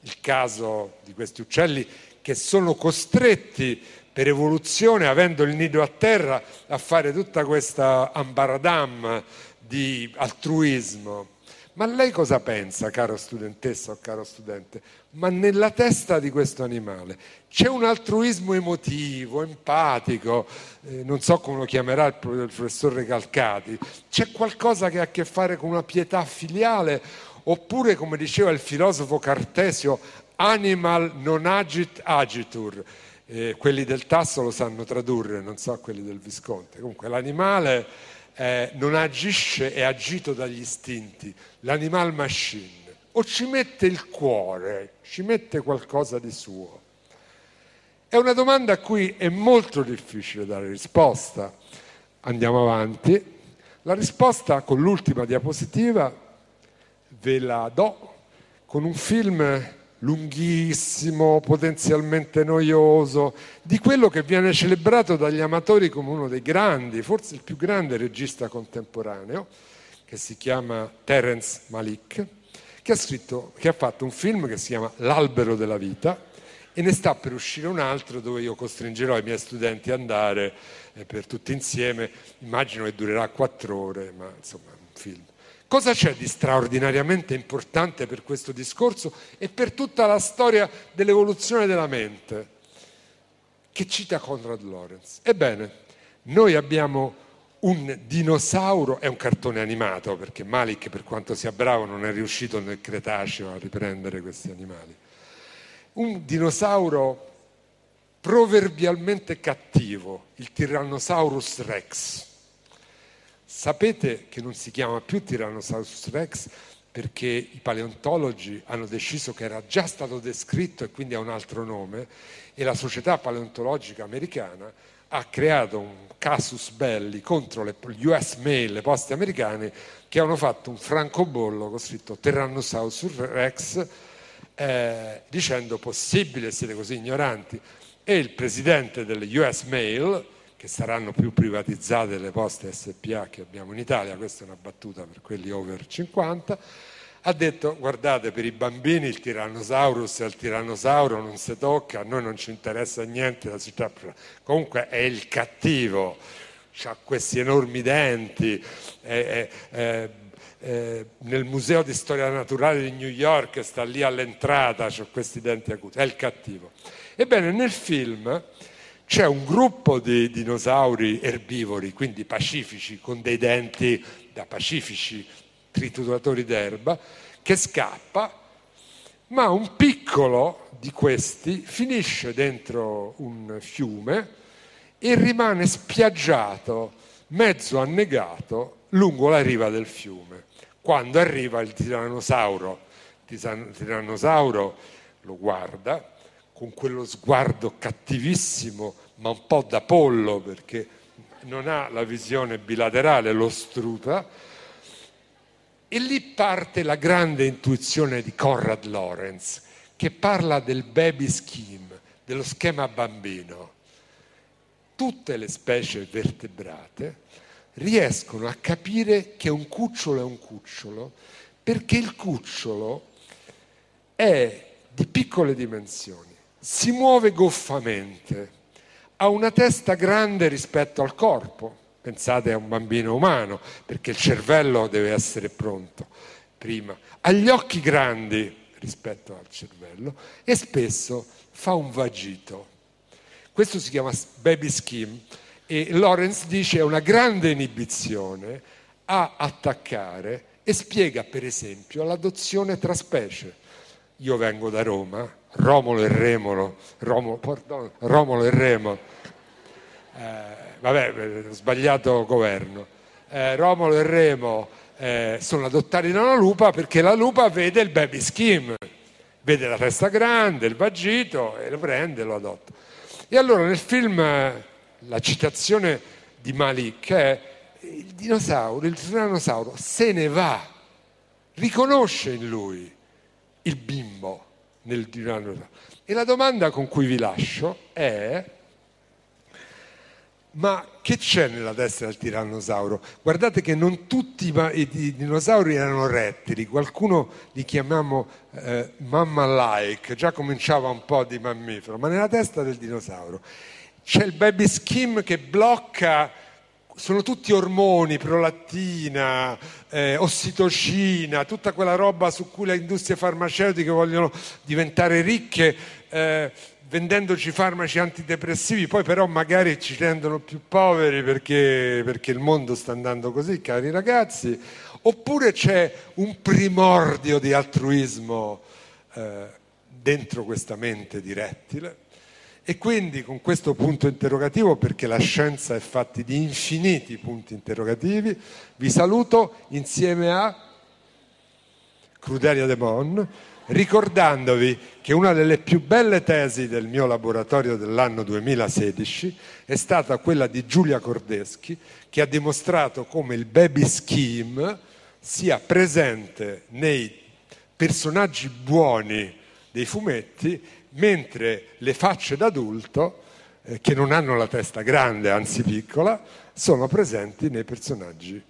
il caso di questi uccelli che sono costretti per evoluzione, avendo il nido a terra, a fare tutta questa ambaradam di altruismo. Ma lei cosa pensa, caro studentessa o caro studente? Ma nella testa di questo animale c'è un altruismo emotivo, empatico, eh, non so come lo chiamerà il professor Recalcati, c'è qualcosa che ha a che fare con una pietà filiale oppure come diceva il filosofo Cartesio, animal non agit agitur. Eh, quelli del tasso lo sanno tradurre, non so quelli del Visconte. Comunque l'animale eh, non agisce, è agito dagli istinti, l'animal machine. O ci mette il cuore, ci mette qualcosa di suo. È una domanda a cui è molto difficile dare risposta. Andiamo avanti. La risposta con l'ultima diapositiva ve la do con un film lunghissimo, potenzialmente noioso, di quello che viene celebrato dagli amatori come uno dei grandi, forse il più grande regista contemporaneo, che si chiama Terence Malik, che ha, scritto, che ha fatto un film che si chiama L'albero della vita e ne sta per uscire un altro dove io costringerò i miei studenti ad andare eh, per tutti insieme, immagino che durerà quattro ore, ma insomma è un film. Cosa c'è di straordinariamente importante per questo discorso e per tutta la storia dell'evoluzione della mente che cita Conrad Lorenz? Ebbene, noi abbiamo un dinosauro, è un cartone animato perché Malik per quanto sia bravo non è riuscito nel Cretaceo a riprendere questi animali. Un dinosauro proverbialmente cattivo, il Tyrannosaurus Rex Sapete che non si chiama più Tyrannosaurus Rex perché i paleontologi hanno deciso che era già stato descritto e quindi ha un altro nome e la società paleontologica americana ha creato un casus belli contro le US Mail, le poste americane, che hanno fatto un francobollo con scritto Tyrannosaurus Rex eh, dicendo possibile siete così ignoranti e il presidente delle US Mail che saranno più privatizzate le poste SPA che abbiamo in Italia, questa è una battuta per quelli over 50, ha detto guardate per i bambini il Tyrannosaurus è il tirannosauro, non si tocca, a noi non ci interessa niente la città, comunque è il cattivo, ha questi enormi denti, è, è, è, nel museo di storia naturale di New York sta lì all'entrata, ha questi denti acuti, è il cattivo. Ebbene nel film c'è un gruppo di dinosauri erbivori, quindi pacifici, con dei denti da pacifici trituratori d'erba, che scappa, ma un piccolo di questi finisce dentro un fiume e rimane spiaggiato, mezzo annegato, lungo la riva del fiume. Quando arriva il tirannosauro, il tirannosauro lo guarda con quello sguardo cattivissimo, ma un po' da pollo perché non ha la visione bilaterale, lo struta e lì parte la grande intuizione di Conrad Lorenz, che parla del baby scheme, dello schema bambino. Tutte le specie vertebrate riescono a capire che un cucciolo è un cucciolo perché il cucciolo è di piccole dimensioni, si muove goffamente, ha una testa grande rispetto al corpo, Pensate a un bambino umano, perché il cervello deve essere pronto prima. Ha gli occhi grandi rispetto al cervello e spesso fa un vagito. Questo si chiama baby scheme e Lorenz dice è una grande inibizione a attaccare e spiega per esempio l'adozione tra specie. Io vengo da Roma, Romolo e Remolo, Romolo, pardon, Romolo e Remo, eh, vabbè, ho sbagliato governo. Eh, Romolo e Remo eh, sono adottati da una lupa perché la lupa vede il baby scheme, vede la testa grande, il vagito e lo prende e lo adotta. E allora nel film la citazione di Malik è il dinosauro, il tirannosauro se ne va, riconosce in lui il bimbo nel tirannosauro. E la domanda con cui vi lascio è ma che c'è nella testa del tirannosauro? Guardate che non tutti i, dinosauri erano rettili, qualcuno li chiamiamo eh, mamma-like, già cominciava un po' di mammifero, ma nella testa del dinosauro c'è il baby skim che blocca, sono tutti ormoni, prolattina, eh, ossitocina, tutta quella roba su cui le industrie farmaceutiche vogliono diventare ricche. Eh, vendendoci farmaci antidepressivi, poi però magari ci rendono più poveri perché, perché il mondo sta andando così, cari ragazzi, oppure c'è un primordio di altruismo eh, dentro questa mente di rettile. E quindi con questo punto interrogativo, perché la scienza è fatta di infiniti punti interrogativi, vi saluto insieme a Crudelia De Mon ricordandovi che una delle più belle tesi del mio laboratorio dell'anno 2016 è stata quella di Giulia Cordeschi che ha dimostrato come il baby scheme sia presente nei personaggi buoni dei fumetti mentre le facce d'adulto eh, che non hanno la testa grande, anzi piccola, sono presenti nei personaggi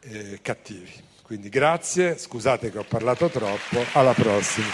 eh, cattivi. Quindi grazie, scusate che ho parlato troppo, alla prossima.